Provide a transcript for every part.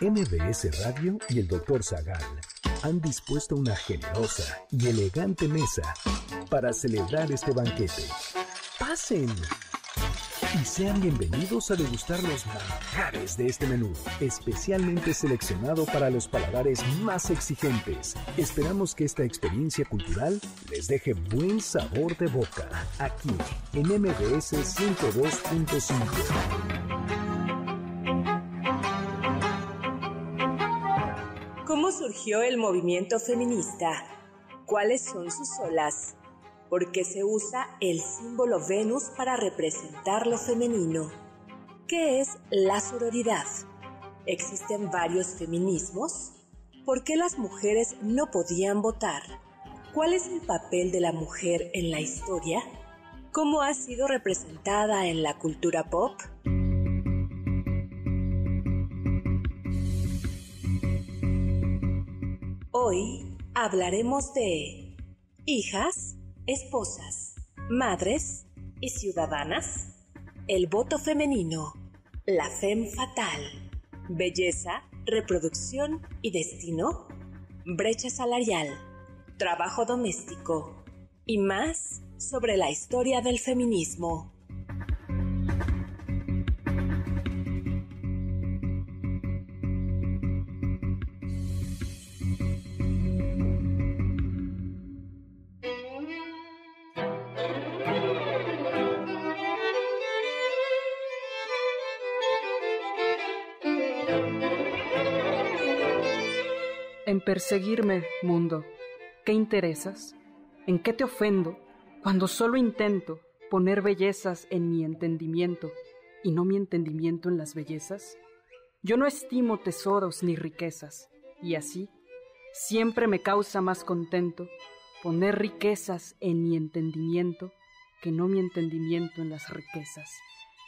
MBS Radio y el Dr. Zagal han dispuesto una generosa y elegante mesa para celebrar este banquete. Pasen y sean bienvenidos a degustar los manjares de este menú, especialmente seleccionado para los paladares más exigentes. Esperamos que esta experiencia cultural les deje buen sabor de boca aquí en MBS 102.5. surgió el movimiento feminista? ¿Cuáles son sus olas? ¿Por qué se usa el símbolo Venus para representar lo femenino? ¿Qué es la sororidad? ¿Existen varios feminismos? ¿Por qué las mujeres no podían votar? ¿Cuál es el papel de la mujer en la historia? ¿Cómo ha sido representada en la cultura pop? Hoy hablaremos de hijas, esposas, madres y ciudadanas, el voto femenino, la fem fatal, belleza, reproducción y destino, brecha salarial, trabajo doméstico y más sobre la historia del feminismo. En perseguirme, mundo. ¿Qué interesas? ¿En qué te ofendo cuando solo intento poner bellezas en mi entendimiento y no mi entendimiento en las bellezas? Yo no estimo tesoros ni riquezas, y así siempre me causa más contento poner riquezas en mi entendimiento que no mi entendimiento en las riquezas.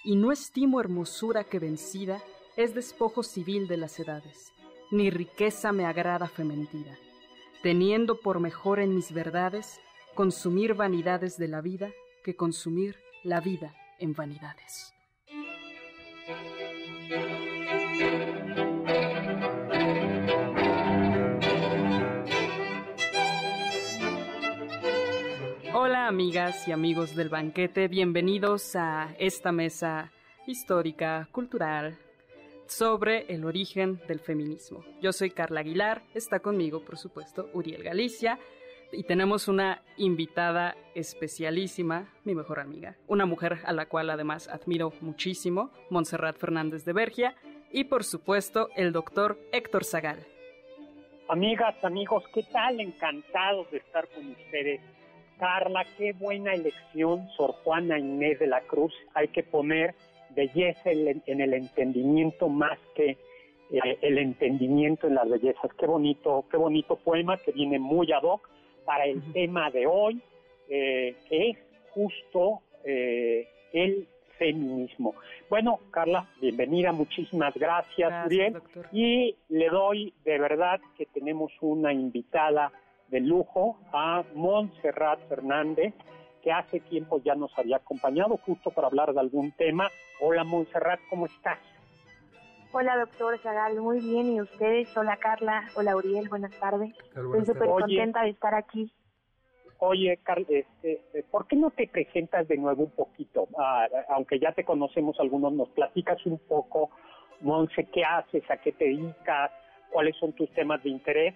Y no estimo hermosura que vencida es despojo civil de las edades ni riqueza me agrada fementida, teniendo por mejor en mis verdades consumir vanidades de la vida que consumir la vida en vanidades. Hola amigas y amigos del banquete, bienvenidos a esta mesa histórica, cultural, sobre el origen del feminismo. Yo soy Carla Aguilar, está conmigo, por supuesto, Uriel Galicia, y tenemos una invitada especialísima, mi mejor amiga, una mujer a la cual además admiro muchísimo, Montserrat Fernández de Bergia, y por supuesto el doctor Héctor Zagal. Amigas, amigos, ¿qué tal? Encantados de estar con ustedes. Carla, qué buena elección, Sor Juana Inés de la Cruz. Hay que poner belleza en, el entendimiento más que eh, el entendimiento en las bellezas. Qué bonito, qué bonito poema que viene muy ad hoc para el tema de hoy, eh, que es justo eh, el feminismo. Bueno, Carla, bienvenida, muchísimas gracias, gracias Y le doy de verdad que tenemos una invitada de lujo a Montserrat Fernández, que hace tiempo ya nos había acompañado justo para hablar de algún tema. Hola Montserrat, ¿cómo estás? Hola doctor Zagal, muy bien. ¿Y ustedes? Hola Carla, hola Uriel, buenas tardes. Estoy súper contenta de estar aquí. Oye, Carla, este, ¿por qué no te presentas de nuevo un poquito? Ah, aunque ya te conocemos algunos, nos platicas un poco, Monse, ¿qué haces? ¿A qué te dedicas? ¿Cuáles son tus temas de interés?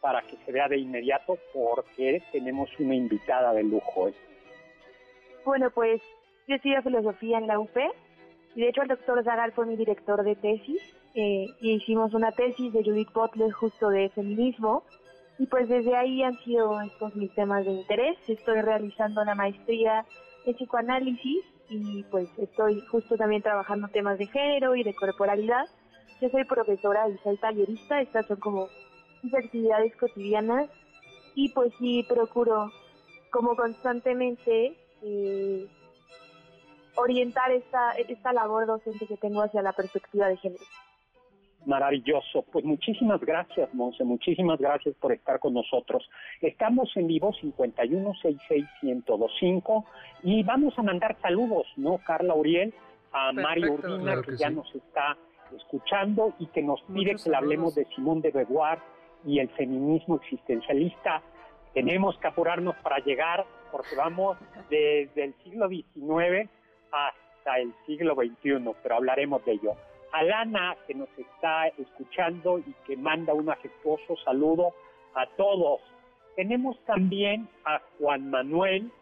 Para que se vea de inmediato, porque tenemos una invitada de lujo. ¿eh? Bueno, pues yo estudio filosofía en la UP y de hecho el doctor Zagal fue mi director de tesis eh, y hicimos una tesis de Judith Butler justo de feminismo y pues desde ahí han sido estos mis temas de interés. Estoy realizando la maestría en psicoanálisis y pues estoy justo también trabajando temas de género y de corporalidad. Yo soy profesora y soy tallerista, estas son como mis actividades cotidianas y pues sí procuro como constantemente eh, orientar esta, esta labor docente que tengo hacia la perspectiva de género. Maravilloso. Pues muchísimas gracias, Monse. Muchísimas gracias por estar con nosotros. Estamos en vivo 5166125 y vamos a mandar saludos, ¿no, Carla Uriel? A Mario Urbina, que, ya nos está escuchando y que nos pide que le hablemos de Simón de Beauvoir y el feminismo existencialista. Tenemos que apurarnos para llegar porque vamos desde el siglo XIX hasta el siglo XXI, pero hablaremos de ello. Alana, que nos está escuchando y que manda un afectuoso saludo a todos. Tenemos también a Juan Manuel,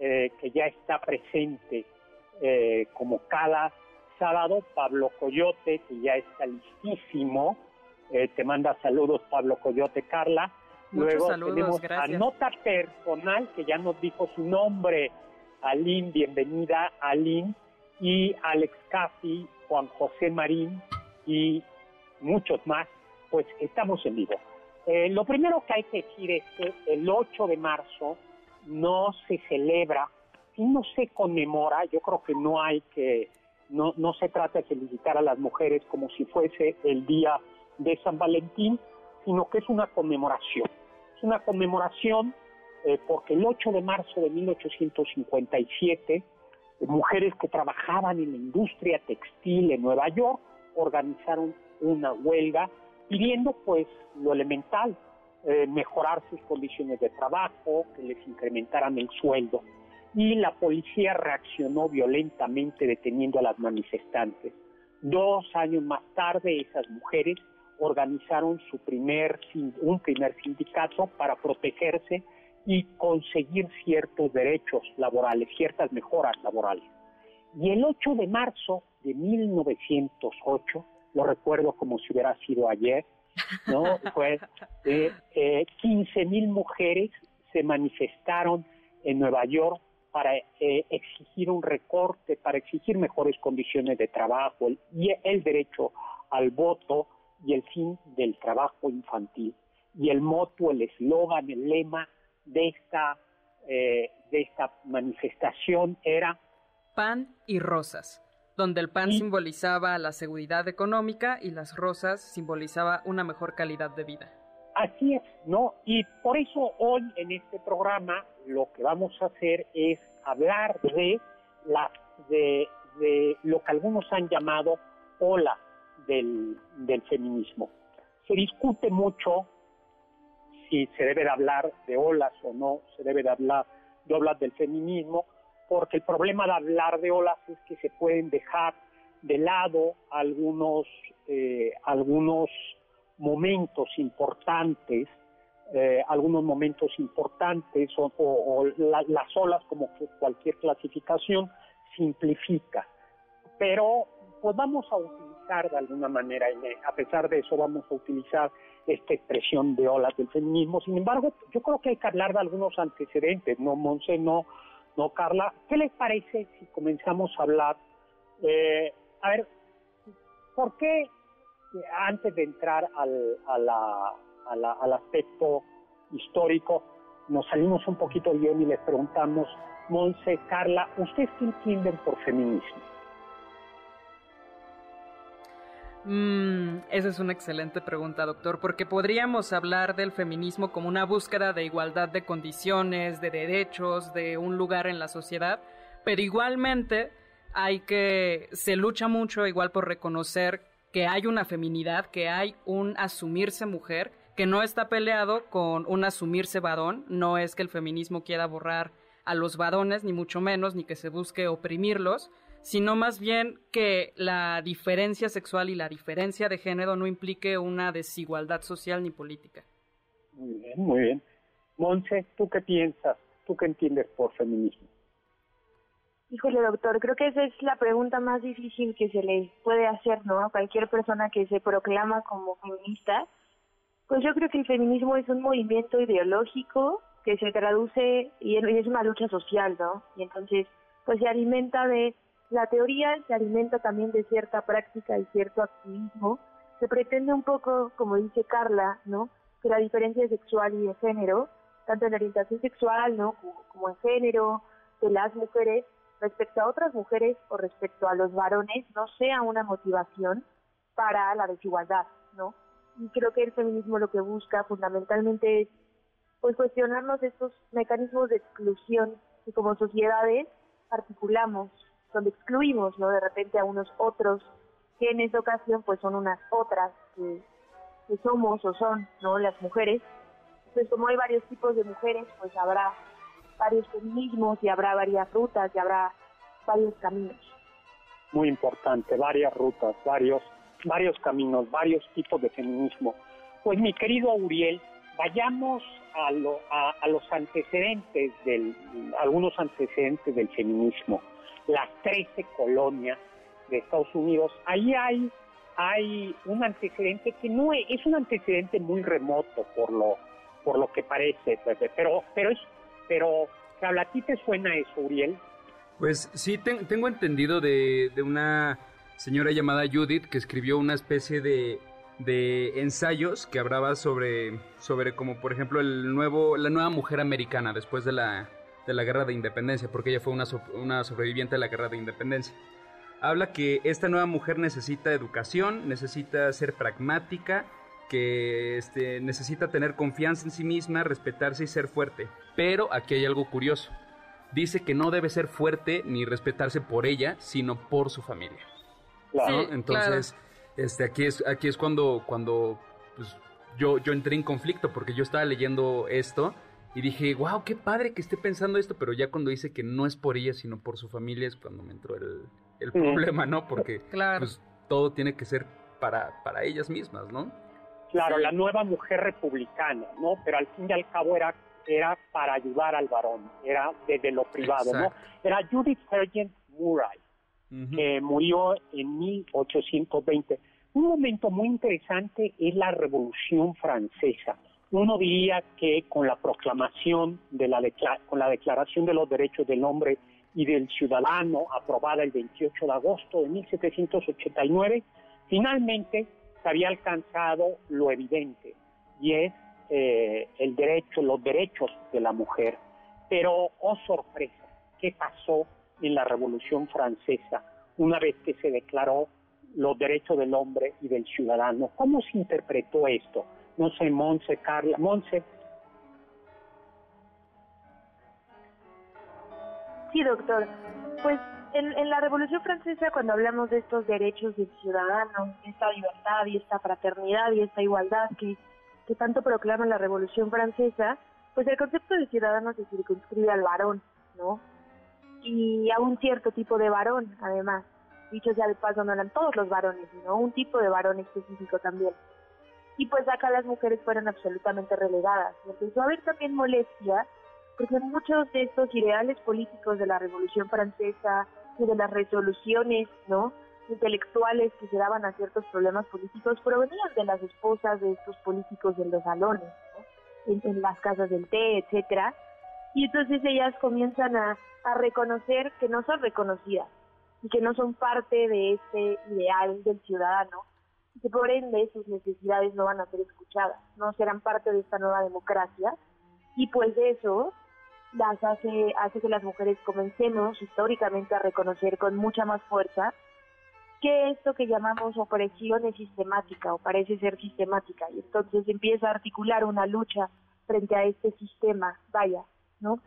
eh, que ya está presente eh, como cada sábado, Pablo Coyote, que ya está listísimo, eh, te manda saludos Pablo Coyote, Carla. Luego tenemos a Nota Personal, que ya nos dijo su nombre, Aline, bienvenida Aline, y Alex Caffi, Juan José Marín y muchos más, pues estamos en vivo. Eh, lo primero que hay que decir es que el 8 de marzo no se celebra y no se conmemora, yo creo que no hay que, no, no se trata de felicitar a las mujeres como si fuese el día de San Valentín, sino que es una conmemoración. Es una conmemoración eh, porque el 8 de marzo de 1857, mujeres que trabajaban en la industria textil en Nueva York organizaron una huelga pidiendo pues lo elemental, eh, mejorar sus condiciones de trabajo, que les incrementaran el sueldo. Y la policía reaccionó violentamente deteniendo a las manifestantes. Dos años más tarde, esas mujeres organizaron su primer, un primer sindicato para protegerse y conseguir ciertos derechos laborales, ciertas mejoras laborales. Y el 8 de marzo de 1908, lo recuerdo como si hubiera sido ayer, ¿no? Fue eh, eh, 15 mil mujeres se manifestaron en Nueva York para eh, exigir un recorte, para exigir mejores condiciones de trabajo y el derecho al voto y el fin del trabajo infantil. Y el moto, el eslogan, el lema de esta, eh, de esta manifestación era Pan y rosas donde el pan simbolizaba la seguridad económica y las rosas simbolizaba una mejor calidad de vida. Así es, ¿no? Y por eso hoy en este programa lo que vamos a hacer es hablar de, la, de, lo que algunos han llamado ola del, feminismo. Se discute mucho si se debe de hablar de olas o no, se debe de hablar de olas del feminismo, porque el problema de hablar de olas es que se pueden dejar de lado algunos, eh, algunos momentos importantes, eh, algunos momentos importantes o, las olas como cualquier clasificación simplifica. Pero pues vamos a utilizar de alguna manera, a pesar de eso vamos a utilizar esta expresión de olas del feminismo. Sin embargo, yo creo que hay que hablar de algunos antecedentes, ¿no, Monse? No, ¿no, Carla? ¿Qué les parece si comenzamos a hablar? Eh, a ver, ¿por qué antes de entrar al, al aspecto histórico, nos salimos un poquito guion y les preguntamos, Monse, Carla, ¿ustedes qué entienden por feminismo? Mm, esa es una excelente pregunta, doctor, porque podríamos hablar del feminismo como una búsqueda de igualdad de condiciones, de derechos, de un lugar en la sociedad, pero igualmente hay que, se lucha mucho igual por reconocer que hay una feminidad, que hay un asumirse mujer, que no está peleado con un asumirse varón, no es que el feminismo quiera borrar a los varones, ni mucho menos, ni que se busque oprimirlos, sino más bien que la diferencia sexual y la diferencia de género no implique una desigualdad social ni política. Muy bien, muy bien. Monse, ¿tú qué piensas? ¿Tú qué entiendes por feminismo? Híjole, doctor, creo que esa es la pregunta más difícil que se le puede hacer, ¿no? A cualquier persona que se proclama como feminista. Pues yo creo que el feminismo es un movimiento ideológico que se traduce y es una lucha social, ¿no? Y entonces, pues se alimenta de la teoría se alimenta también de cierta práctica y cierto activismo. Se pretende un poco, como dice Carla, ¿no? que la diferencia sexual y de género, tanto en orientación sexual ¿no? como, en género de las mujeres respecto a otras mujeres o respecto a los varones no sea una motivación para la desigualdad, ¿no? Y creo que el feminismo lo que busca fundamentalmente es pues cuestionarnos estos mecanismos de exclusión que como sociedades articulamos donde excluimos, ¿no? De repente a unos otros que en esta ocasión pues son unas otras que, que somos o son, ¿no? Las mujeres. Entonces como hay varios tipos de mujeres, pues habrá varios feminismos y habrá varias rutas y habrá varios caminos. Muy importante, varias rutas, varios, varios caminos, varios tipos de feminismo. Pues mi querido Uriel, vayamos a, lo, a, los antecedentes del, algunos antecedentes del feminismo. Las 13 colonias de Estados Unidos, ahí hay, hay un antecedente que no es, un antecedente muy remoto por lo, por lo que parece, pero, pero es, pero ¿a ti te suena eso, Uriel? Pues sí, tengo entendido de, de, una señora llamada Judith que escribió una especie de, de ensayos que hablaba sobre, sobre como por ejemplo el nuevo, la nueva mujer americana después de la, de la guerra de independencia, porque ella fue una, una sobreviviente de la guerra de independencia. Habla que esta nueva mujer necesita educación, necesita ser pragmática, que este, necesita tener confianza en sí misma, respetarse y ser fuerte. Pero aquí hay algo curioso. Dice que no debe ser fuerte ni respetarse por ella, sino por su familia. Entonces, este, aquí es, aquí es cuando, cuando pues, yo, yo entré en conflicto porque yo estaba leyendo esto y dije, wow, qué padre que esté pensando esto, pero ya cuando dice que no es por ella, sino por su familia, es cuando me entró el, el problema, ¿no? Porque pues, todo tiene que ser para, para ellas mismas, ¿no? Claro, la nueva mujer republicana, ¿no? Pero al fin y al cabo era, era para ayudar al varón, era desde lo privado, ¿no? Era Judith Sargent Murray, que murió en 1820. Un momento muy interesante es la Revolución Francesa. Uno diría que con la proclamación de la con la Declaración de los Derechos del Hombre y del Ciudadano aprobada el 28 de agosto de 1789, finalmente se había alcanzado lo evidente y es eh, el derecho, los derechos de la mujer. Pero, oh sorpresa, ¿qué pasó en la Revolución Francesa una vez que se declaró los derechos del hombre y del ciudadano? ¿Cómo se interpretó esto? No sé, Monse, Carla, Monse. Sí, doctor. Pues en, la Revolución Francesa, cuando hablamos de estos derechos del ciudadano, esta libertad y esta fraternidad y esta igualdad que, que tanto proclama la Revolución Francesa, pues el concepto de ciudadano se circunscribe al varón, ¿no? Y a un cierto tipo de varón, además. Dicho sea de paso, no eran todos los varones, sino un tipo de varón específico también. Y pues acá las mujeres fueron absolutamente relegadas. Empezó a haber también molestia, porque muchos de estos ideales políticos de la Revolución Francesa, y de las resoluciones, ¿no? intelectuales que se daban a ciertos problemas políticos provenían de las esposas de estos políticos de los salones, en, las casas del té, etcétera, y entonces ellas comienzan a, a reconocer que no son reconocidas y que no son parte de este ideal del ciudadano y que por ende sus necesidades no van a ser escuchadas, no serán parte de esta nueva democracia y pues eso las hace, hace que las mujeres comencemos históricamente a reconocer con mucha más fuerza que esto que llamamos opresión es sistemática o parece ser sistemática y entonces empieza a articular una lucha frente a este sistema, vaya, ¿no?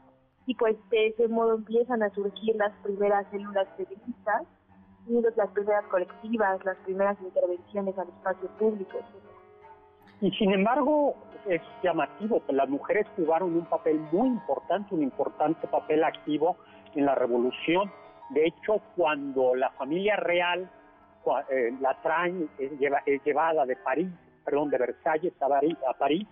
Y pues de ese modo empiezan a surgir las primeras células feministas, las primeras colectivas, las primeras intervenciones al espacio público, y sin embargo, es llamativo que las mujeres jugaron un papel muy importante, un importante papel activo en la revolución. De hecho, cuando la familia real eh, la traen, es, llevada de París, perdón, de Versalles a París,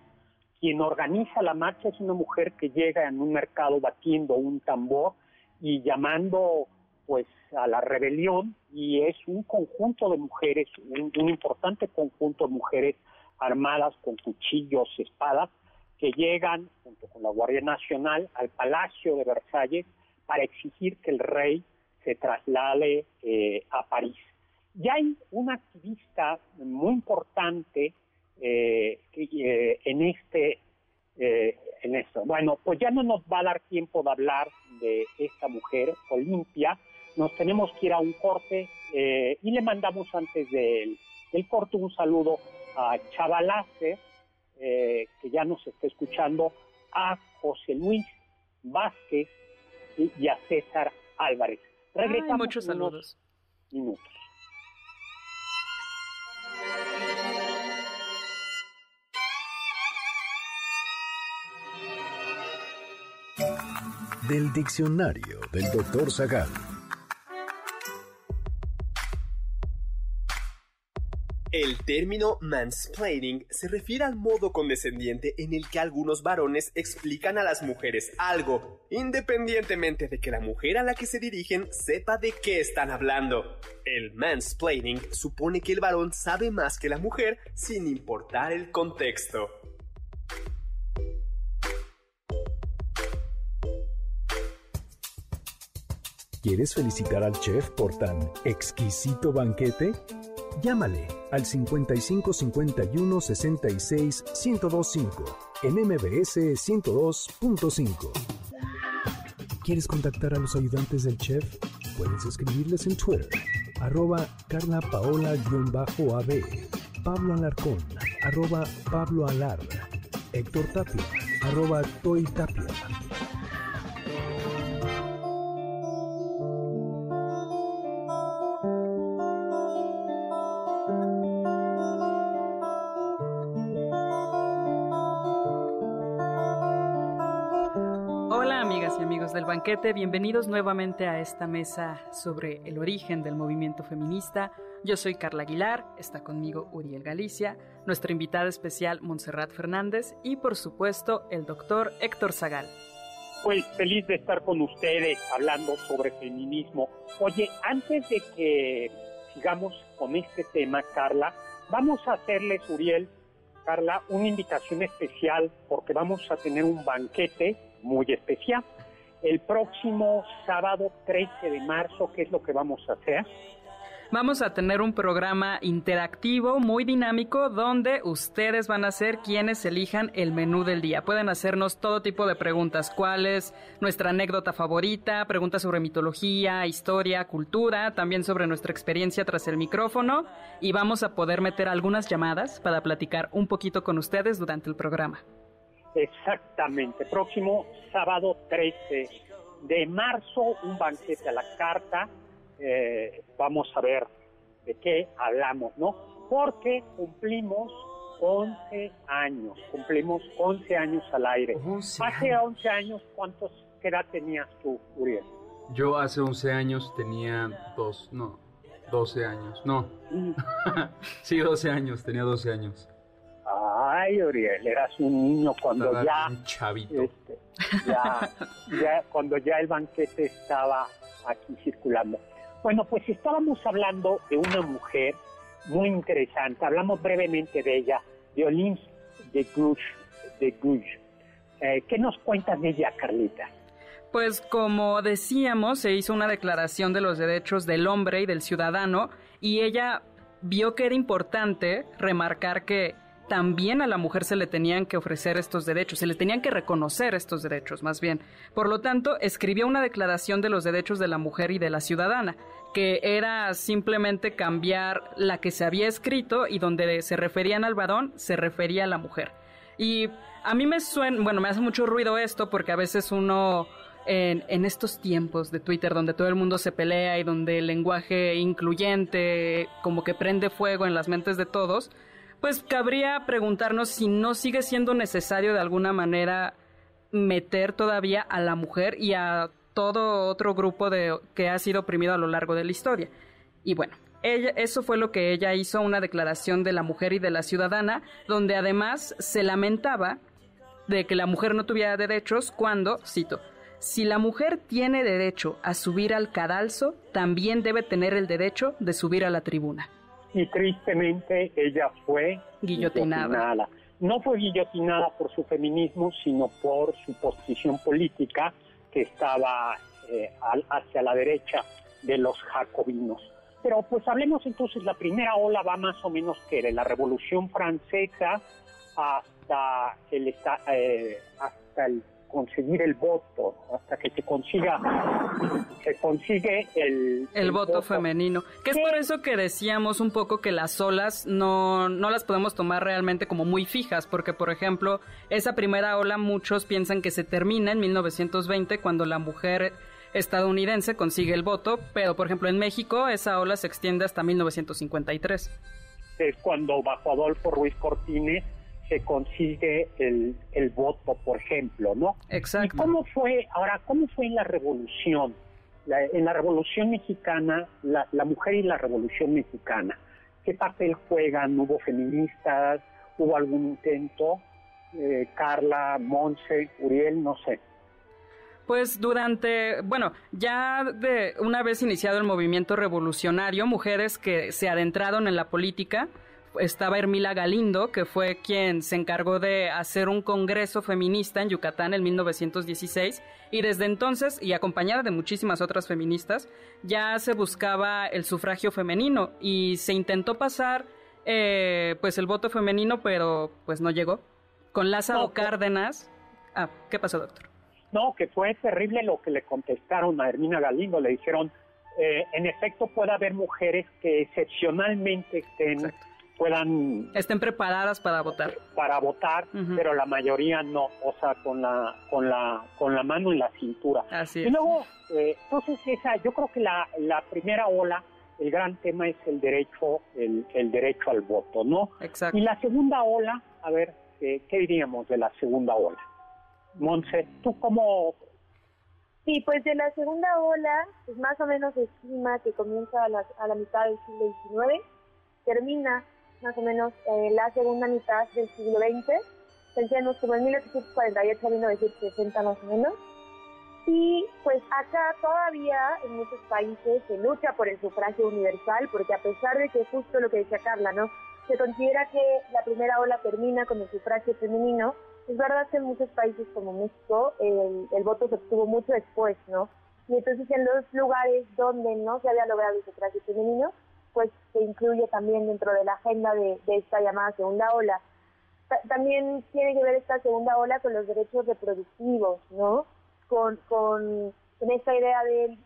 quien organiza la marcha es una mujer que llega en un mercado batiendo un tambor y llamando pues a la rebelión y es un conjunto de mujeres, un importante conjunto de mujeres armadas con cuchillos, espadas, que llegan junto con la Guardia Nacional al Palacio de Versalles para exigir que el rey se traslade eh, a París. Y hay un activista muy importante eh, eh, en este en esto. Bueno, pues ya no nos va a dar tiempo de hablar de esta mujer, Olimpia. Nos tenemos que ir a un corte eh, y le mandamos antes del, del, corte un saludo a Chavalace, eh, que ya nos está escuchando, a José Luis Vázquez y, a César Álvarez. Regresamos muchos saludos. Minutos. Del diccionario del doctor Zagal. El término mansplaining se refiere al modo condescendiente en el que algunos varones explican a las mujeres algo, independientemente de que la mujer a la que se dirigen sepa de qué están hablando. El mansplaining supone que el varón sabe más que la mujer sin importar el contexto. ¿Quieres felicitar al chef por tan exquisito banquete? Llámale al 55 51 66 1025 en MBS 102.5. ¿Quieres contactar a los ayudantes del chef? Puedes escribirles en Twitter, arroba Carla Paola-AB, Pablo Alarcón, arroba Pablo Alar, Héctor Tapia, arroba Toy Tapia. Bienvenidos nuevamente a esta mesa sobre el origen del movimiento feminista. Yo soy Carla Aguilar, está conmigo Uriel Galicia, nuestra invitada especial Montserrat Fernández y por supuesto el doctor Héctor Zagal. Pues feliz de estar con ustedes hablando sobre feminismo. Oye, antes de que sigamos con este tema, Carla, vamos a hacerles, Uriel, Carla, una invitación especial porque vamos a tener un banquete muy especial el próximo sábado 13 de marzo, ¿qué es lo que vamos a hacer? Vamos a tener un programa interactivo muy dinámico donde ustedes van a ser quienes elijan el menú del día. Pueden hacernos todo tipo de preguntas. ¿Cuál es nuestra anécdota favorita? Preguntas sobre mitología, historia, cultura, también sobre nuestra experiencia tras el micrófono. Y vamos a poder meter algunas llamadas para platicar un poquito con ustedes durante el programa. Exactamente, próximo sábado 13 de marzo, un banquete a la carta. Eh, vamos a ver de qué hablamos, ¿no? Porque cumplimos 11 años, cumplimos 11 años al aire. Hace 11 años, ¿cuántos, qué edad tenías tú, Uriel? Yo hace 11 años tenía dos, no, 12 años, no. Mm. sí, 12 años, tenía 12 años. Ay, Uriel, eras un niño cuando ya, chavito. Este, ya, ya, cuando ya el banquete estaba aquí circulando. Bueno, pues estábamos hablando de una mujer muy interesante. Hablamos brevemente de ella, de Olympe de Gouges. De Gouges. Eh, ¿Qué nos cuentas de ella, Carlita? Pues como decíamos, se hizo una declaración de los derechos del hombre y del ciudadano y ella vio que era importante remarcar que también a la mujer se le tenían que ofrecer estos derechos, se le tenían que reconocer estos derechos, más bien. Por lo tanto, escribió una declaración de los derechos de la mujer y de la ciudadana, que era simplemente cambiar la que se había escrito y donde se referían al varón, se refería a la mujer. Y a mí me suena, bueno, me hace mucho ruido esto porque a veces uno en, en, estos tiempos de Twitter donde todo el mundo se pelea y donde el lenguaje incluyente como que prende fuego en las mentes de todos, pues cabría preguntarnos si no sigue siendo necesario de alguna manera meter todavía a la mujer y a todo otro grupo de, que ha sido oprimido a lo largo de la historia. Y bueno, ella, eso fue lo que ella hizo, una declaración de la mujer y de la ciudadana, donde además se lamentaba de que la mujer no tuviera derechos cuando, cito, si la mujer tiene derecho a subir al cadalso, también debe tener el derecho de subir a la tribuna y tristemente ella fue guillotinada. No fue guillotinada por su feminismo, sino por su posición política que estaba eh, hacia la derecha de los jacobinos. Pero pues hablemos entonces, la primera ola va más o menos que de la Revolución Francesa hasta el, eh, hasta el conseguir el voto, hasta que se consiga, se consigue el, el, voto, femenino. Que es por eso que decíamos un poco que las olas no, no las podemos tomar realmente como muy fijas, porque por ejemplo, esa primera ola muchos piensan que se termina en 1920 cuando la mujer estadounidense consigue el voto, pero por ejemplo en México esa ola se extiende hasta 1953. Es cuando bajo Adolfo Ruiz Cortines se consigue el, el voto, por ejemplo, ¿no? Exacto. ¿Y cómo fue, ahora, cómo fue en la revolución? en la revolución mexicana, la, la mujer y la revolución mexicana, ¿qué papel juegan? ¿Hubo feministas? ¿Hubo algún intento? Eh, Carla, Monse, Uriel, no sé. Pues durante, bueno, ya de una vez iniciado el movimiento revolucionario, mujeres que se adentraron en la política, estaba Hermila Galindo, que fue quien se encargó de hacer un congreso feminista en Yucatán en 1916, y desde entonces, y acompañada de muchísimas otras feministas, ya se buscaba el sufragio femenino y se intentó pasar eh, pues el voto femenino, pero pues no llegó. Con Lázaro Cárdenas. Ah, ¿qué pasó, doctor? No, que fue terrible lo que le contestaron a Hermina Galindo. Le dijeron, eh, en efecto puede haber mujeres que excepcionalmente estén, puedan... Estén preparadas para votar. Para votar, pero la mayoría no, o sea, con la, con la, con la mano en la cintura. Así es. Y luego, eh, entonces esa, yo creo que la, la primera ola, el gran tema es el derecho, el, el derecho al voto, ¿no? Exacto. Y la segunda ola, a ver, ¿qué diríamos de la segunda ola? Monse, ¿tú cómo...? Sí, pues de la segunda ola, pues más o menos se estima que comienza a la, a la mitad del siglo XIX, termina más o menos eh, la segunda mitad del siglo XX, pensemos como en 1848 a 1960 más o menos, y pues acá todavía en muchos países se lucha por el sufragio universal, porque a pesar de que justo lo que decía Carla, ¿no? Se considera que la primera ola termina con el sufragio femenino, es verdad que en muchos países como México el, voto se obtuvo mucho después, ¿no? Y entonces en los lugares donde no se había logrado el sufragio femenino, pues se incluye también dentro de la agenda de, esta llamada segunda ola. también tiene que ver esta segunda ola con los derechos reproductivos, ¿no? Con, con, con esta idea de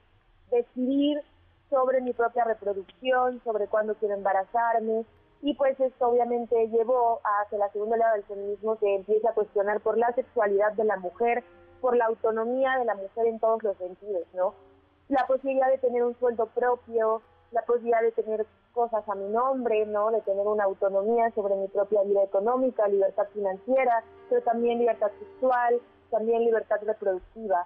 decidir sobre mi propia reproducción, sobre cuándo quiero embarazarme, y pues esto obviamente llevó a que la segunda oleada del feminismo se empiece a cuestionar por la sexualidad de la mujer, por la autonomía de la mujer en todos los sentidos, ¿no? La posibilidad de tener un sueldo propio, la posibilidad de tener cosas a mi nombre, ¿no? De tener una autonomía sobre mi propia vida económica, libertad financiera, pero también libertad sexual, también libertad reproductiva.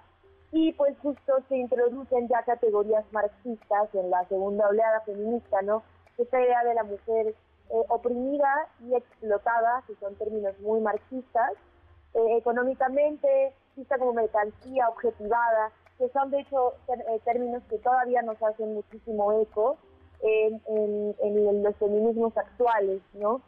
Y pues justo se introducen ya categorías marxistas en la segunda oleada feminista, ¿no? Esta idea de la mujer eh, oprimida y explotada, que son términos muy marxistas, eh, económicamente, vista como mercancía objetivada, que son de hecho eh, términos que todavía nos hacen muchísimo eco en, en, los feminismos actuales, ¿no?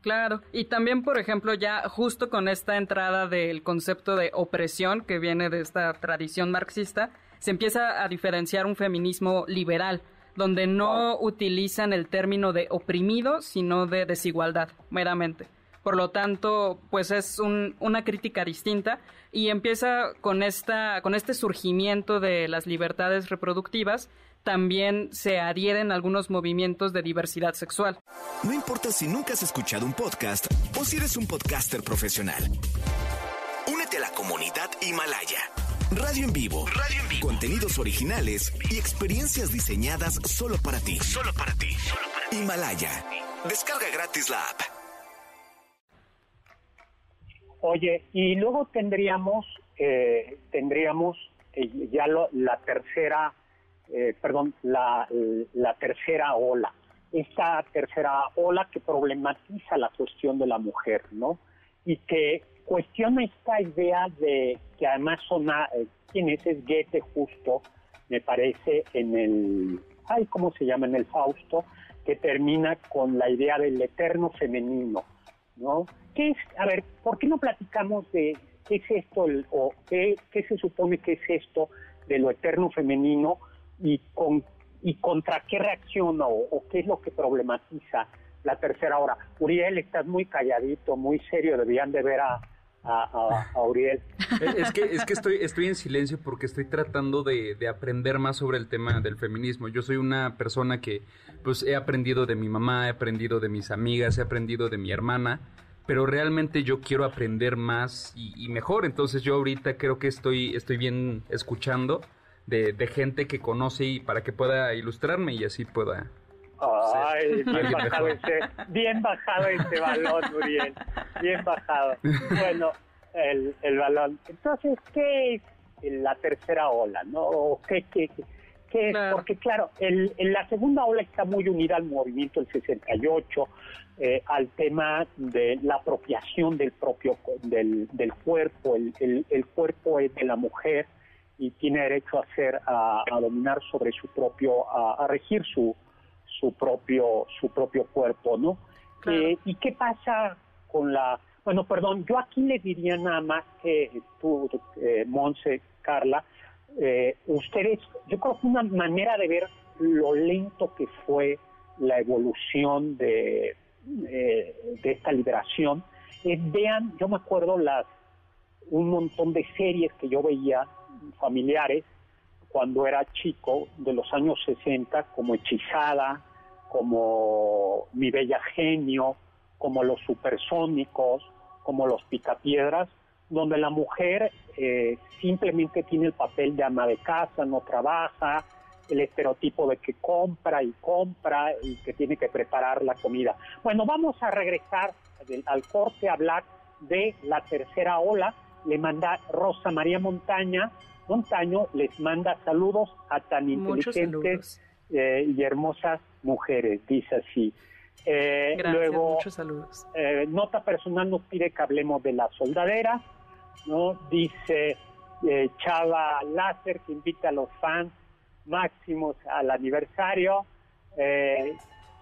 Claro, y también, por ejemplo, ya justo con esta entrada del concepto de opresión que viene de esta tradición marxista, se empieza a diferenciar un feminismo liberal, donde no utilizan el término de oprimido, sino de desigualdad, meramente. Por lo tanto, pues es una crítica distinta y empieza con, esta, con este surgimiento de las libertades reproductivas. También se adhieren algunos movimientos de diversidad sexual. No importa si nunca has escuchado un podcast o si eres un podcaster profesional. Únete a la comunidad Himalaya. Radio en vivo. Radio en vivo. Contenidos originales y experiencias diseñadas solo para ti. Solo para ti. Himalaya. Descarga gratis la app. Oye, y luego tendríamos, eh, tendríamos eh, ya la tercera, eh, perdón, la, la tercera ola. Esta tercera ola que problematiza la cuestión de la mujer, ¿no? Y que cuestiona esta idea de que además son, eh, ¿quién es? Es Goethe justo, me parece, en el, ay, ¿cómo se llama? En el Fausto, que termina con la idea del eterno femenino, ¿no? ¿Qué es, a ver, ¿por qué no platicamos de qué es esto o qué, se supone que es esto de lo eterno femenino y con y contra qué reacciona o, o qué es lo que problematiza la tercera hora. Uriel, estás muy calladito, muy serio, debían de ver a, a, a, Uriel. Es que, es que estoy, estoy en silencio porque estoy tratando de, de, aprender más sobre el tema del feminismo. Yo soy una persona que pues he aprendido de mi mamá, he aprendido de mis amigas, he aprendido de mi hermana, pero realmente yo quiero aprender más y, y mejor. Entonces yo ahorita creo que estoy, estoy bien escuchando de, de gente que conoce y para que pueda ilustrarme y así pueda Ay, bien bajado, ese, bien bajado ese balón, Uriel. Bien bajado. Bueno, el, el balón. Entonces, ¿qué es la tercera ola? ¿no? ¿Qué, qué, qué es? Porque, claro, el, la segunda ola está muy unida al movimiento del 68, eh, al tema de la apropiación del propio del, del cuerpo. El, el, el cuerpo es de la mujer y tiene derecho a ser a, dominar sobre su propio a, regir su su propio su propio cuerpo no eh, y qué pasa con la bueno perdón yo aquí le diría nada más que tú eh, Monse Carla eh, ustedes yo creo que una manera de ver lo lento que fue la evolución de de esta liberación es vean yo me acuerdo las un montón de series que yo veía familiares cuando era chico, de los años 60, como Hechizada, como Mi Bella Genio, como Los Supersónicos, como Los Picapiedras, donde la mujer eh, simplemente tiene el papel de ama de casa, no trabaja, el estereotipo de que compra y compra y que tiene que preparar la comida. Bueno, vamos a regresar al corte a hablar de la tercera ola. Le manda Rosa María Montaña Montaño les manda saludos a tan inteligentes eh, y hermosas mujeres, dice así. Eh, luego, muchos saludos. Eh, nota personal nos pide que hablemos de la soldadera, ¿no? Dice Chava Láser que invita a los fans máximos al aniversario.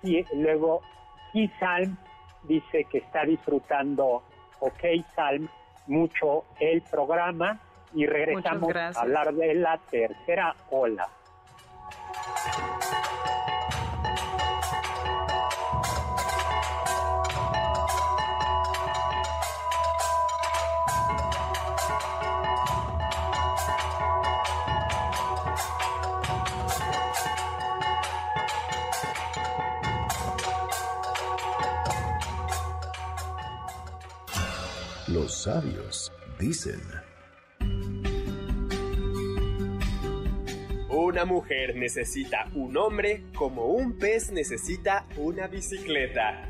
y luego Salm dice que está disfrutando, ok Salm, mucho el programa y regresamos a hablar de la tercera ola. Los sabios dicen Una mujer necesita un hombre como un pez necesita una bicicleta.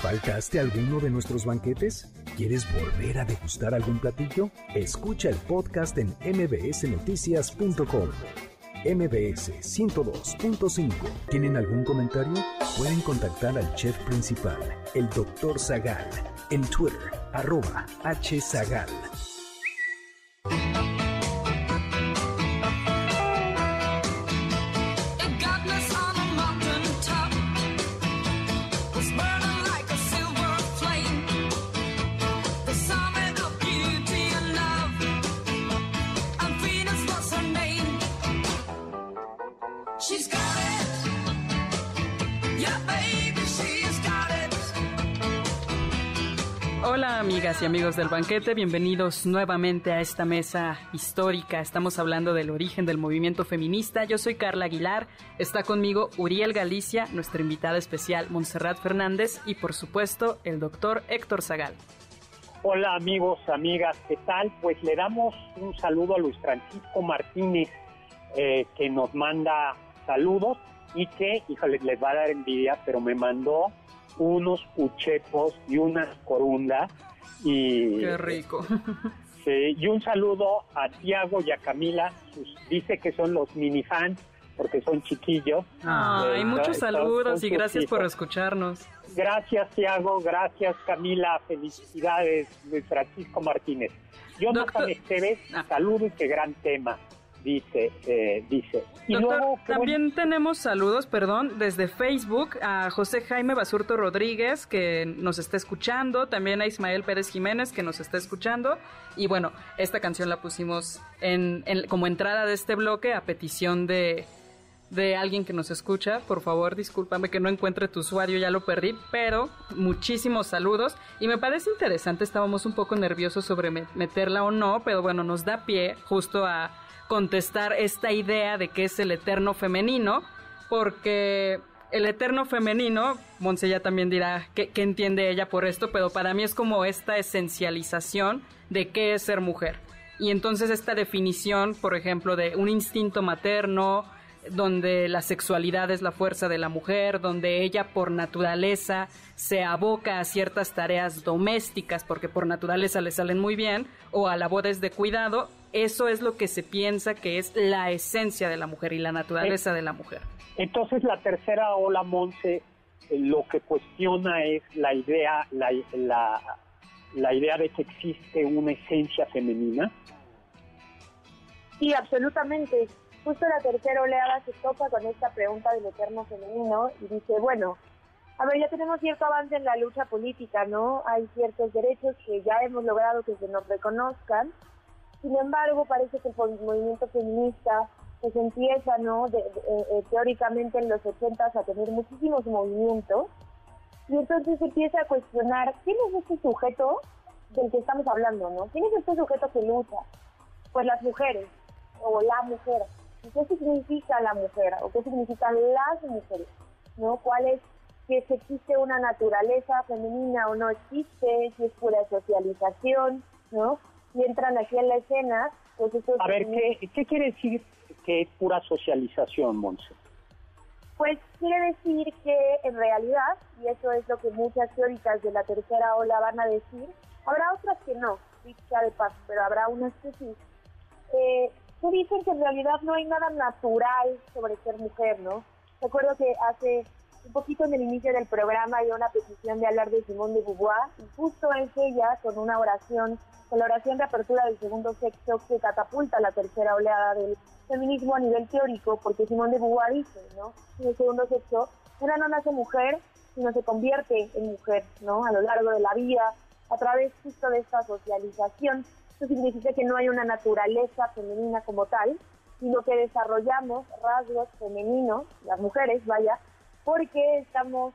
¿Faltaste alguno de nuestros banquetes? ¿Quieres volver a degustar algún platillo? Escucha el podcast en mbsnoticias.com. MBS 102.5. ¿Tienen algún comentario? Pueden contactar al chef principal, el Dr. Zagal, en Twitter, arroba hzagal. Amigos del banquete, bienvenidos nuevamente a esta mesa histórica. Estamos hablando del origen del movimiento feminista. Yo soy Carla Aguilar, está conmigo Uriel Galicia, nuestra invitada especial Montserrat Fernández y por supuesto el doctor Héctor Zagal. Hola amigos, amigas, ¿qué tal? Pues le damos un saludo a Luis Francisco Martínez eh, que nos manda saludos y que, híjole, les va a dar envidia, pero me mandó unos uchepos y unas corundas y, Qué rico. y un saludo a Tiago y a Camila, dice que son los mini fans porque son chiquillos. Ay, muchos saludos y gracias por escucharnos. Gracias Tiago, gracias Camila, felicidades Luis Francisco Martínez. Jonathan Esteves, ah. saludo y qué gran tema dice, eh, dice. Y luego, también tenemos saludos, perdón, desde Facebook a José Jaime Basurto Rodríguez que nos está escuchando, también a Ismael Pérez Jiménez que nos está escuchando. Y bueno, esta canción la pusimos en, como entrada de este bloque a petición de, de alguien que nos escucha. Por favor, discúlpame que no encuentre tu usuario, ya lo perdí, pero muchísimos saludos. Y me parece interesante, estábamos un poco nerviosos sobre meterla o no, pero bueno, nos da pie justo a contestar esta idea de que es el eterno femenino, porque el eterno femenino, Monse ya también dirá qué, entiende ella por esto, pero para mí es como esta esencialización de qué es ser mujer. Y entonces esta definición, por ejemplo, de un instinto materno, donde la sexualidad es la fuerza de la mujer, donde ella por naturaleza se aboca a ciertas tareas domésticas porque por naturaleza le salen muy bien, o a labores de cuidado, eso es lo que se piensa que es la esencia de la mujer y la naturaleza de la mujer. Entonces la tercera ola, Monse, eh, lo que cuestiona es la idea, la, la idea de que existe una esencia femenina. Sí, absolutamente justo la tercera oleada se toca con esta pregunta del eterno femenino y dice, bueno, a ver, ya tenemos cierto avance en la lucha política, ¿no? Hay ciertos derechos que ya hemos logrado que se nos reconozcan. Sin embargo, parece que el movimiento feminista pues empieza, ¿no? Eh, eh, teóricamente en los 80 a tener muchísimos movimientos. Y entonces se empieza a cuestionar, ¿quién es este sujeto del que estamos hablando, ¿no? ¿Quién es este sujeto que lucha? Pues las mujeres, o la mujer qué significa la mujer o qué significan las mujeres, ¿no? ¿Cuál es que si existe una naturaleza femenina o no existe, si es pura socialización, ¿no? Y entran aquí en la escena, pues eso A ver, ¿qué, ¿qué quiere decir que es pura socialización, Monse? Pues quiere decir que en realidad, y eso es lo que muchas teóricas de la tercera ola van a decir, habrá otras que no, dicha de paso, pero habrá unas que sí, eh, tú dicen que en realidad no hay nada natural sobre ser mujer, ¿no? Recuerdo que hace un poquito en el inicio del programa hay una petición de hablar de Simón de Beauvoir y justo es ella con una oración, con la oración de apertura del segundo sexo que catapulta la tercera oleada del feminismo a nivel teórico, porque Simón de Beauvoir dice, ¿no? En el segundo sexo, una no nace mujer, sino se convierte en mujer, ¿no? A lo largo de la vida, a través justo de esta socialización esto significa que no hay una naturaleza femenina como tal, sino que desarrollamos rasgos femeninos, las mujeres, vaya, porque estamos,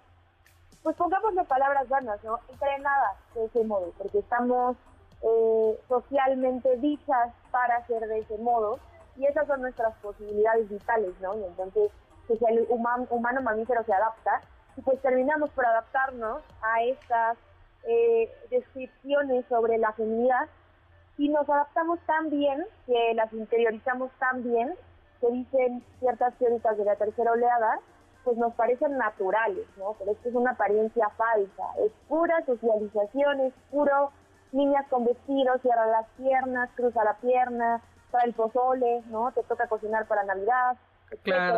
pues pongámosle palabras vanas, ¿no? Entrenadas de ese modo, porque estamos eh, socialmente dichas para ser de ese modo, y esas son nuestras posibilidades vitales, ¿no? Y entonces, que si el humano mamífero se adapta, y pues terminamos por adaptarnos a estas eh, descripciones sobre la feminidad y nos adaptamos tan bien, que las interiorizamos tan bien, que dicen ciertas teóricas de la tercera oleada, pues nos parecen naturales, ¿no? Pero esto es una apariencia falsa, es pura socialización, es puro niñas con vestidos, cierra las piernas, cruza la pierna, trae el pozole, ¿no? Te toca cocinar para Navidad, claro.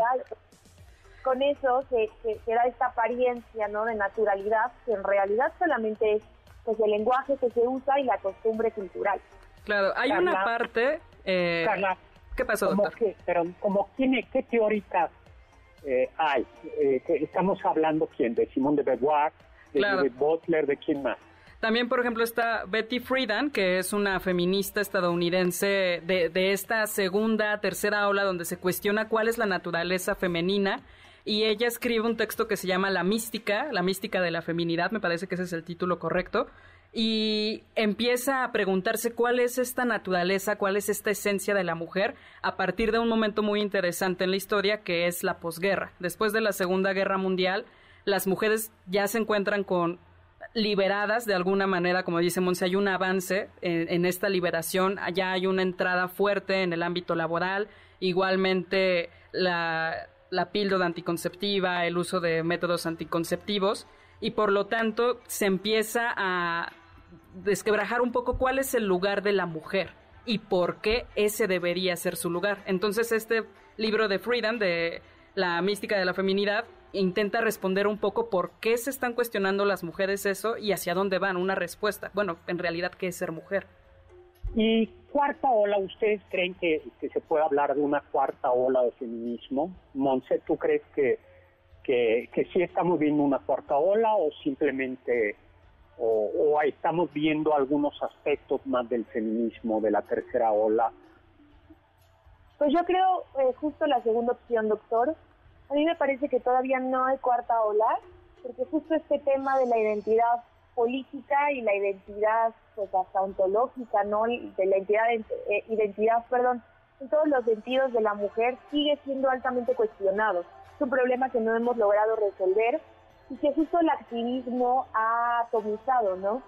Con eso se, se, da esta apariencia, ¿no? De naturalidad, que en realidad solamente es pues el lenguaje que se usa y la costumbre cultural. Claro, hay una parte... Eh, ¿Qué pasó, doctor? pero como tiene, ¿qué teóricas eh, hay? Eh, estamos hablando, ¿quién? De Simón de Beauvoir, de, Butler, ¿de quién más? También, por ejemplo, está Betty Friedan, que es una feminista estadounidense de, de, esta segunda, tercera ola, donde se cuestiona cuál es la naturaleza femenina. Y ella escribe un texto que se llama La mística, la mística de la feminidad, me parece que ese es el título correcto, y empieza a preguntarse cuál es esta naturaleza, cuál es esta esencia de la mujer a partir de un momento muy interesante en la historia que es la posguerra. Después de la Segunda Guerra Mundial, las mujeres ya se encuentran con liberadas de alguna manera, como dice Monse, hay un avance en, esta liberación, allá hay una entrada fuerte en el ámbito laboral, igualmente la, la píldora anticonceptiva, el uso de métodos anticonceptivos, y por lo tanto se empieza a desquebrajar un poco cuál es el lugar de la mujer y por qué ese debería ser su lugar. Entonces este libro de Freedom, de la mística de la feminidad, intenta responder un poco por qué se están cuestionando las mujeres eso y hacia dónde van, una respuesta. Bueno, en realidad, ¿qué es ser mujer? Y cuarta ola, ¿ustedes creen que, se puede hablar de una cuarta ola de feminismo? Monse, ¿tú crees que, que, que sí estamos viendo una cuarta ola o simplemente o, estamos viendo algunos aspectos más del feminismo de la tercera ola? Pues yo creo eh, justo la segunda opción, doctor. A mí me parece que todavía no hay cuarta ola, porque justo este tema de la identidad política y la identidad pues hasta ontológica, ¿no? De la identidad, eh, identidad, perdón, en todos los sentidos de la mujer sigue siendo altamente cuestionado. Es un problema que no hemos logrado resolver y que justo el activismo ha atomizado, ¿no?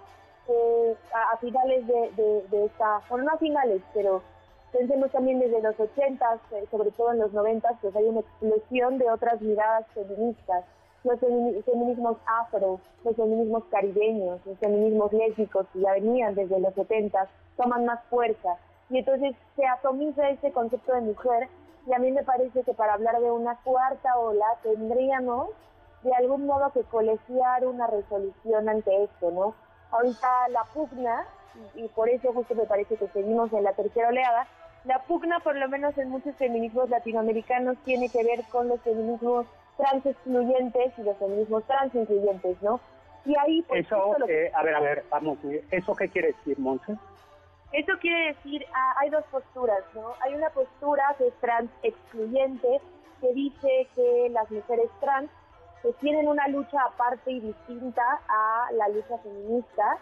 a, finales de, de, esta, bueno, no a finales, pero pensemos también desde los 80, eh, sobre todo en los 90, pues hay una explosión de otras miradas feministas. Los feminismos afro, los feminismos caribeños, los feminismos lésbicos que ya venían desde los 70, toman más fuerza. Y entonces se atomiza este concepto de mujer y a mí me parece que para hablar de una cuarta ola tendríamos de algún modo que colegiar una resolución ante esto, ¿no? Ahorita la pugna, y por eso justo me parece que seguimos en la tercera oleada, la pugna, por lo menos en muchos feminismos latinoamericanos, tiene que ver con los feminismos trans excluyentes y los feminismos trans incluyentes, ¿no? Y ahí... Pues, eso, eh, a ver, a ver, vamos, ¿eso qué quiere decir, Monse? Eso quiere decir, ah, hay dos posturas, ¿no? Hay una postura que es trans excluyente, que dice que las mujeres trans que tienen una lucha aparte y distinta a la lucha feminista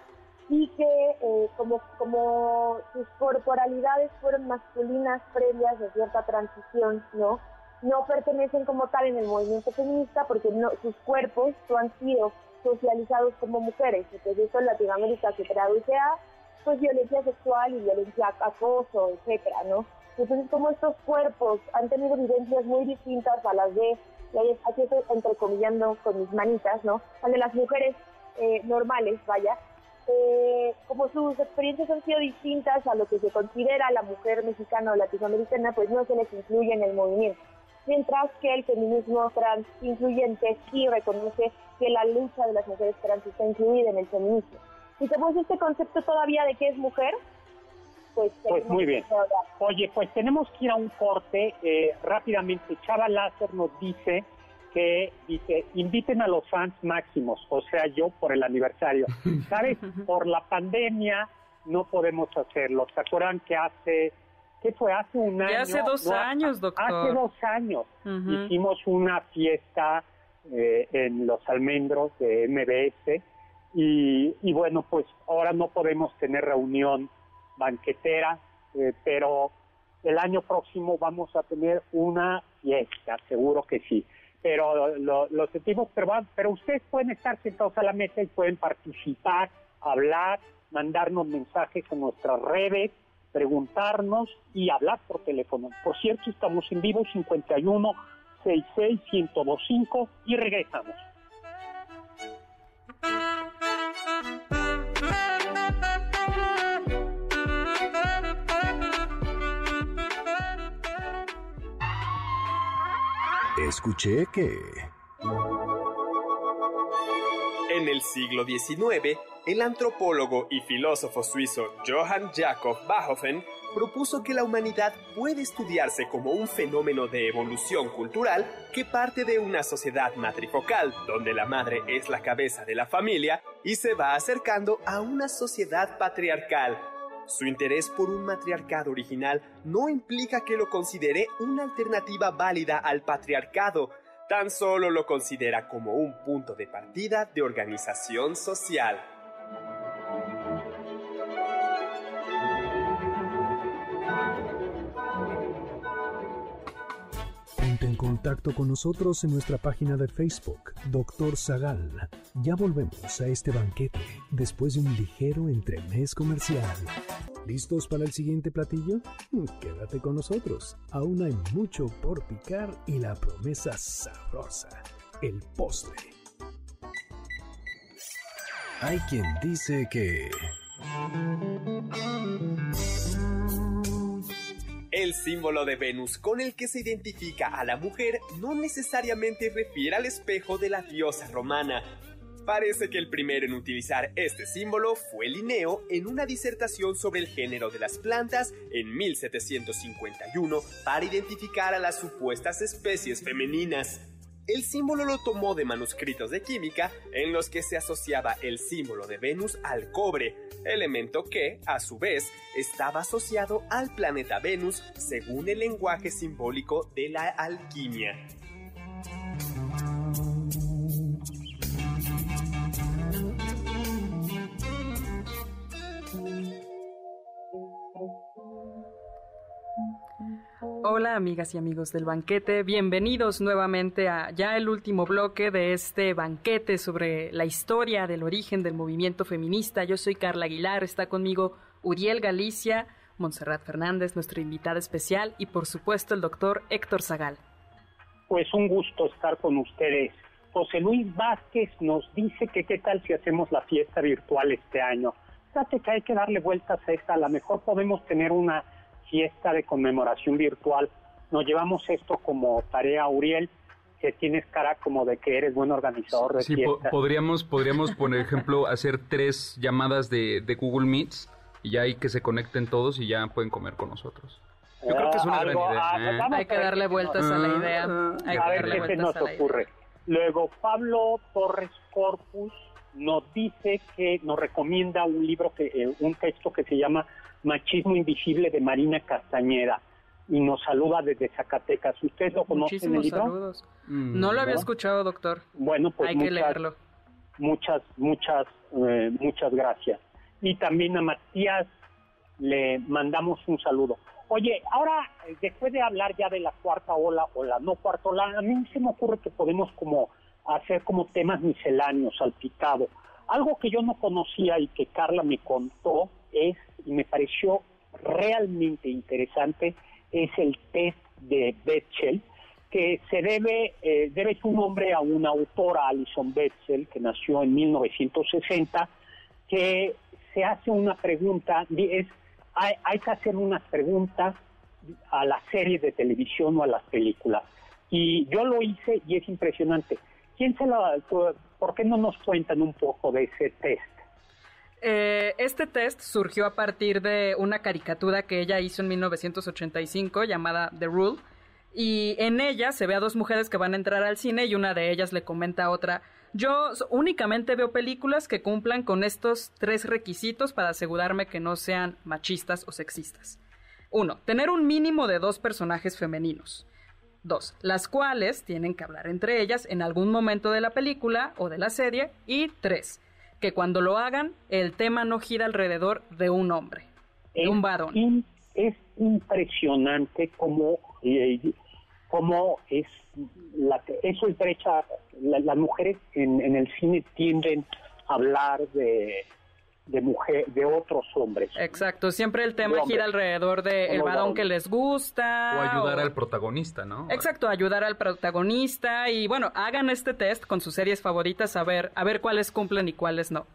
y que eh, como, como sus corporalidades fueron masculinas previas de cierta transición, ¿no? No pertenecen como tal en el movimiento feminista porque no, sus cuerpos no han sido socializados como mujeres. Entonces eso en Latinoamérica se traduce a pues violencia sexual y violencia acoso, etcétera, ¿no? Entonces como estos cuerpos han tenido vivencias muy distintas a las de y ahí aquí estoy entrecomillando con mis manitas, ¿no? de las mujeres eh, normales, vaya, eh, como sus experiencias han sido distintas a lo que se considera la mujer mexicana o latinoamericana, pues no se les incluye en el movimiento. Mientras que el feminismo trans incluyente sí reconoce que la lucha de las mujeres trans está incluida en el feminismo. Y como es este concepto todavía de que es mujer, pues, pues muy bien. Oye, pues tenemos que ir a un corte. Eh, rápidamente, Chava Láser nos dice que dice, inviten a los fans máximos, o sea, yo por el aniversario. ¿Sabes? Por la pandemia no podemos hacerlo. ¿Se acuerdan que hace, qué fue? Hace un año. hace dos años, doctor. Hace dos años hicimos una fiesta eh, en los almendros de MBS y, y bueno, pues ahora no podemos tener reunión banquetera, eh, pero el año próximo vamos a tener una fiesta, seguro que sí. Pero lo, lo sentimos, pero, pero ustedes pueden estar sentados a la mesa y pueden participar, hablar, mandarnos mensajes en nuestras redes, preguntarnos y hablar por teléfono. Por cierto, estamos en vivo 51 66 1025 y regresamos. Escuché que... En el siglo XIX, el antropólogo y filósofo suizo Johann Jakob Bachofen propuso que la humanidad puede estudiarse como un fenómeno de evolución cultural que parte de una sociedad matrifocal, donde la madre es la cabeza de la familia, y se va acercando a una sociedad patriarcal, su interés por un matriarcado original no implica que lo considere una alternativa válida al patriarcado, tan solo lo considera como un punto de partida de organización social. Contacto con nosotros en nuestra página de Facebook, Doctor Zagal. Ya volvemos a este banquete después de un ligero entremés comercial. ¿Listos para el siguiente platillo? Quédate con nosotros. Aún hay mucho por picar y la promesa sabrosa, el postre. Hay quien dice que... El símbolo de Venus con el que se identifica a la mujer no necesariamente refiere al espejo de la diosa romana, Parece que el primero en utilizar este símbolo fue Linneo en una disertación sobre el género de las plantas en 1751 para identificar a las supuestas especies femeninas. El símbolo lo tomó de manuscritos de química en los que se asociaba el símbolo de Venus al cobre, elemento que, a su vez, estaba asociado al planeta Venus según el lenguaje simbólico de la alquimia. Hola amigas y amigos del banquete, bienvenidos nuevamente a ya el último bloque de este banquete sobre la historia del origen del movimiento feminista. Yo soy Carla Aguilar, está conmigo Uriel Galicia, Montserrat Fernández, nuestra invitada especial, y por supuesto el doctor Héctor Zagal. Pues un gusto estar con ustedes. José Luis Vázquez nos dice que qué tal si hacemos la fiesta virtual este año. Fíjate que hay que darle vueltas a esta. A lo mejor podemos tener una fiesta de conmemoración virtual. Nos llevamos esto como tarea, Uriel, que tienes cara como de que eres buen organizador de sí, podríamos, podríamos, por ejemplo, hacer tres llamadas de, de Google Meets y ya hay que se conecten todos y ya pueden comer con nosotros. Yo creo que es una gran idea. ¿eh? Hay que darle vueltas a la idea. Hay a ver qué se nos ocurre. Luego, Pablo Torres Corpus nos dice que nos recomienda un libro, que eh, un texto que se llama Machismo Invisible de Marina Castañeda y nos saluda desde Zacatecas. ¿Usted lo conoce el libro? saludos. Mm, no lo había escuchado, doctor. Bueno, pues hay que leerlo. Muchas, muchas, eh, muchas gracias. Y también a Matías le mandamos un saludo. Oye, ahora, eh, después de hablar ya de la cuarta ola o la no cuarta ola, a mí se me ocurre que podemos como hacer como temas misceláneos, salpicado. Algo que yo no conocía y que Carla me contó es, y me pareció realmente interesante, es el test de Betzel, que se debe, eh, debe su nombre a una autora, Alison Betzel, que nació en 1960, que se hace una pregunta, es hay, que hacer unas preguntas a las series de televisión o a las películas. Y yo lo hice y es impresionante. ¿Quién se lo, ¿Por qué no nos cuentan un poco de ese test? Eh, este test surgió a partir de una caricatura que ella hizo en 1985 llamada The Rule. Y en ella se ve a dos mujeres que van a entrar al cine y una de ellas le comenta a otra, yo únicamente veo películas que cumplan con estos tres requisitos para asegurarme que no sean machistas o sexistas. Uno, tener un mínimo de dos personajes femeninos. Dos, las cuales tienen que hablar entre ellas en algún momento de la película o de la serie. Y tres, que cuando lo hagan, el tema no gira alrededor de un hombre, de un varón. Es impresionante cómo, eh, cómo es la, eso es brecha, las mujeres en, en, el cine tienden a hablar de, de mujer, de otros hombres. Exacto, siempre el tema gira alrededor de el varón que les gusta. O ayudar al protagonista, ¿no? Exacto, ayudar al protagonista y bueno, hagan este test con sus series favoritas a ver, a ver cuáles cumplen y cuáles no.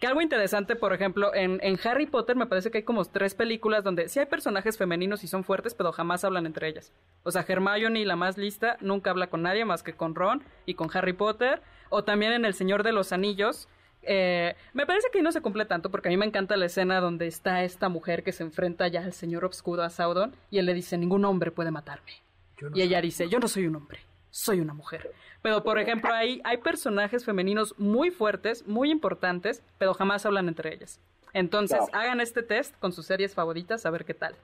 Que algo interesante, por ejemplo, en, en, Harry Potter me parece que hay como tres películas donde sí hay personajes femeninos y son fuertes, pero jamás hablan entre ellas. O sea, Hermione, la más lista, nunca habla con nadie más que con Ron y con Harry Potter. O también en El Señor de los Anillos. Eh, me parece que ahí no se cumple tanto porque a mí me encanta la escena donde está esta mujer que se enfrenta ya al señor obscuro a Saudon y él le dice, ningún hombre puede matarme. y ella dice, yo no soy un hombre, soy una mujer. Pero, por ejemplo, hay, hay personajes femeninos muy fuertes, muy importantes, pero jamás hablan entre ellas. Entonces, hagan este test con sus series favoritas a ver qué tal.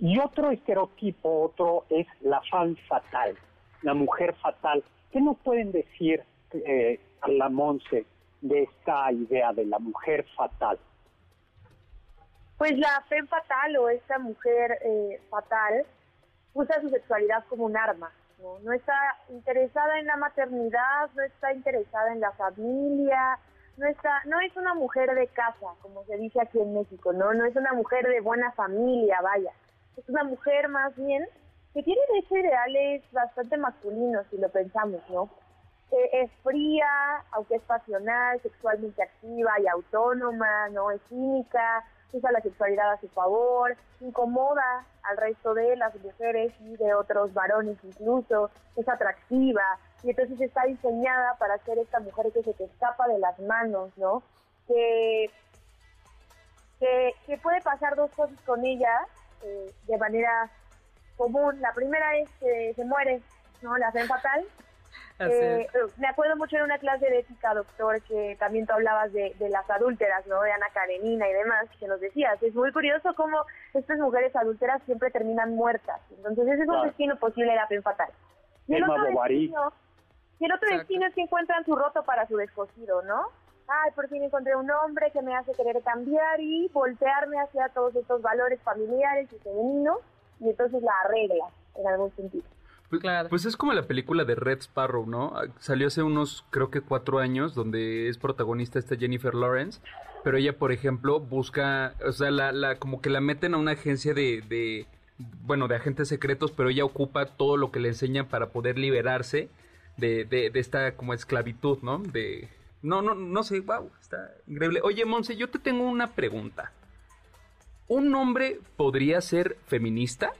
Y otro estereotipo, otro es la fan fatal, la mujer fatal. ¿Qué nos pueden decir eh, a la Monse de esta idea de la mujer fatal? Pues la fe fatal o esta mujer eh, fatal usa su sexualidad como un arma ¿no? está interesada en la maternidad, no está interesada en la familia, no está, no es una mujer de casa, como se dice aquí en México, ¿no? No es una mujer de buena familia, vaya. Es una mujer más bien que tiene de ideales bastante masculinos, si lo pensamos, ¿no? Es fría, aunque es pasional, sexualmente activa y autónoma, ¿no? Es cínica, usa la sexualidad a su favor, incomoda al resto de las mujeres y de otros varones incluso, es atractiva y entonces está diseñada para ser esta mujer que se te escapa de las manos, ¿no? Que, que, puede pasar dos cosas con ella eh, de manera común. La primera es que se muere, ¿no? La hacen fatal eh, me acuerdo mucho en una clase de ética, doctor, que también tú hablabas de, las adúlteras, ¿no? De Ana Karenina y demás, que nos decías. Es muy curioso cómo estas mujeres adúlteras siempre terminan muertas. Entonces, ese es un destino posible de la pen fatal. Y el, otro destino, y el otro destino es que encuentran su roto para su descosido, ¿no? Ay, por fin encontré un hombre que me hace querer cambiar y voltearme hacia todos estos valores familiares y femeninos y entonces la arregla en algún sentido. Pues, pues, es como la película de Red Sparrow, ¿no? Ah, salió hace unos, creo que cuatro años, donde es protagonista esta Jennifer Lawrence, pero ella, por ejemplo, busca, o sea, la, la como que la meten a una agencia de, de, bueno, de agentes secretos, pero ella ocupa todo lo que le enseñan para poder liberarse de, de, de esta como esclavitud, ¿no? De, no, no, no sé, wow, está increíble. Oye, Monse, yo te tengo una pregunta. ¿Un hombre podría ser feminista?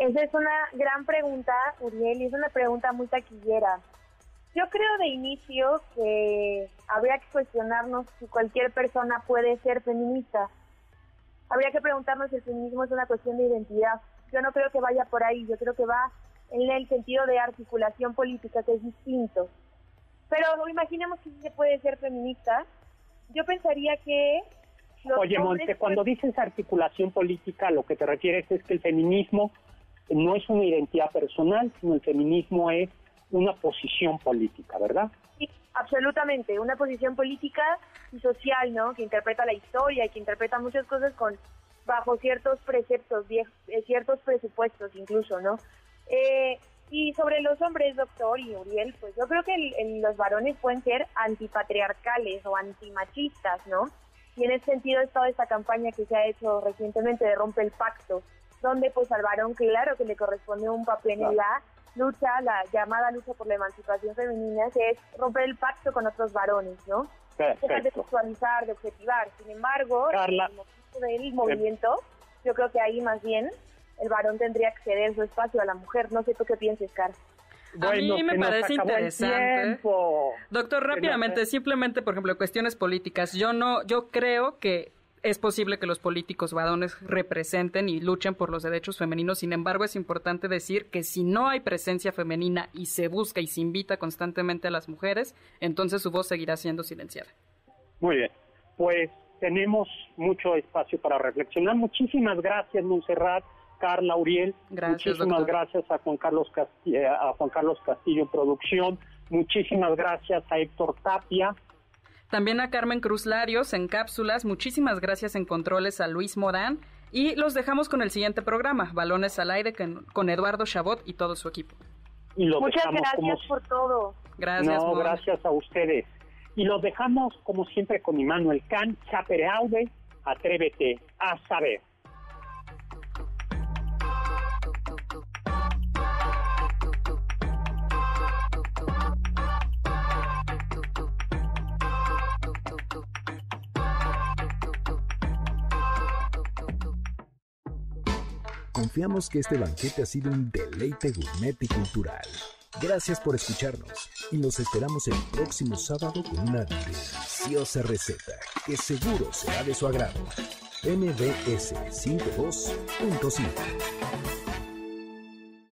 Esa es una gran pregunta, Uriel, y es una pregunta muy taquillera. Yo creo de inicio que habría que cuestionarnos si cualquier persona puede ser feminista. Habría que preguntarnos si el feminismo es una cuestión de identidad. Yo no creo que vaya por ahí, yo creo que va en el sentido de articulación política, que es distinto. Pero imaginemos que sí se puede ser feminista. Yo pensaría que... Oye, Monte, cuando dices articulación política, lo que te refieres es que el feminismo no es una identidad personal, sino el feminismo es una posición política, ¿verdad? Sí, absolutamente, una posición política y social, ¿no? Que interpreta la historia y que interpreta muchas cosas con bajo ciertos preceptos, eh, ciertos presupuestos incluso, ¿no? Eh, y sobre los hombres, doctor y Uriel, pues yo creo que los varones pueden ser antipatriarcales o antimachistas, ¿no? Y en ese sentido es toda esta campaña que se ha hecho recientemente de Rompe el Pacto, donde pues al varón claro que le corresponde un papel en la lucha, la llamada lucha por la emancipación femenina, que es romper el pacto con otros varones, ¿no? Dejar de sexualizar, de objetivar. Sin embargo, en el del movimiento, yo creo que ahí más bien el varón tendría que ceder su espacio a la mujer. No sé tú qué piensas, Car. a mí me parece interesante. Doctor, rápidamente, simplemente, por ejemplo, cuestiones políticas. Yo no, yo creo que es posible que los políticos varones representen y luchen por los derechos femeninos. Sin embargo, es importante decir que si no hay presencia femenina y se busca y se invita constantemente a las mujeres, entonces su voz seguirá siendo silenciada. Muy bien. Pues tenemos mucho espacio para reflexionar. Muchísimas gracias, Montserrat, Carla, Uriel. Gracias, Muchísimas gracias a Juan Carlos Castillo, eh, a Juan Carlos Castillo Producción. Muchísimas gracias a Héctor Tapia. También a Carmen Cruz Larios en cápsulas. Muchísimas gracias en controles a Luis Morán. Y los dejamos con el siguiente programa, Balones al Aire, con, Eduardo Chabot y todo su equipo. Muchas gracias por todo. Gracias. No, gracias a ustedes. Y los dejamos, como siempre, con Immanuel Kant, Chapereaude, Atrévete a saber. Confiamos que este banquete ha sido un deleite gourmet y cultural. Gracias por escucharnos y nos esperamos el próximo sábado con una deliciosa receta que seguro será de su agrado. MBS 52.5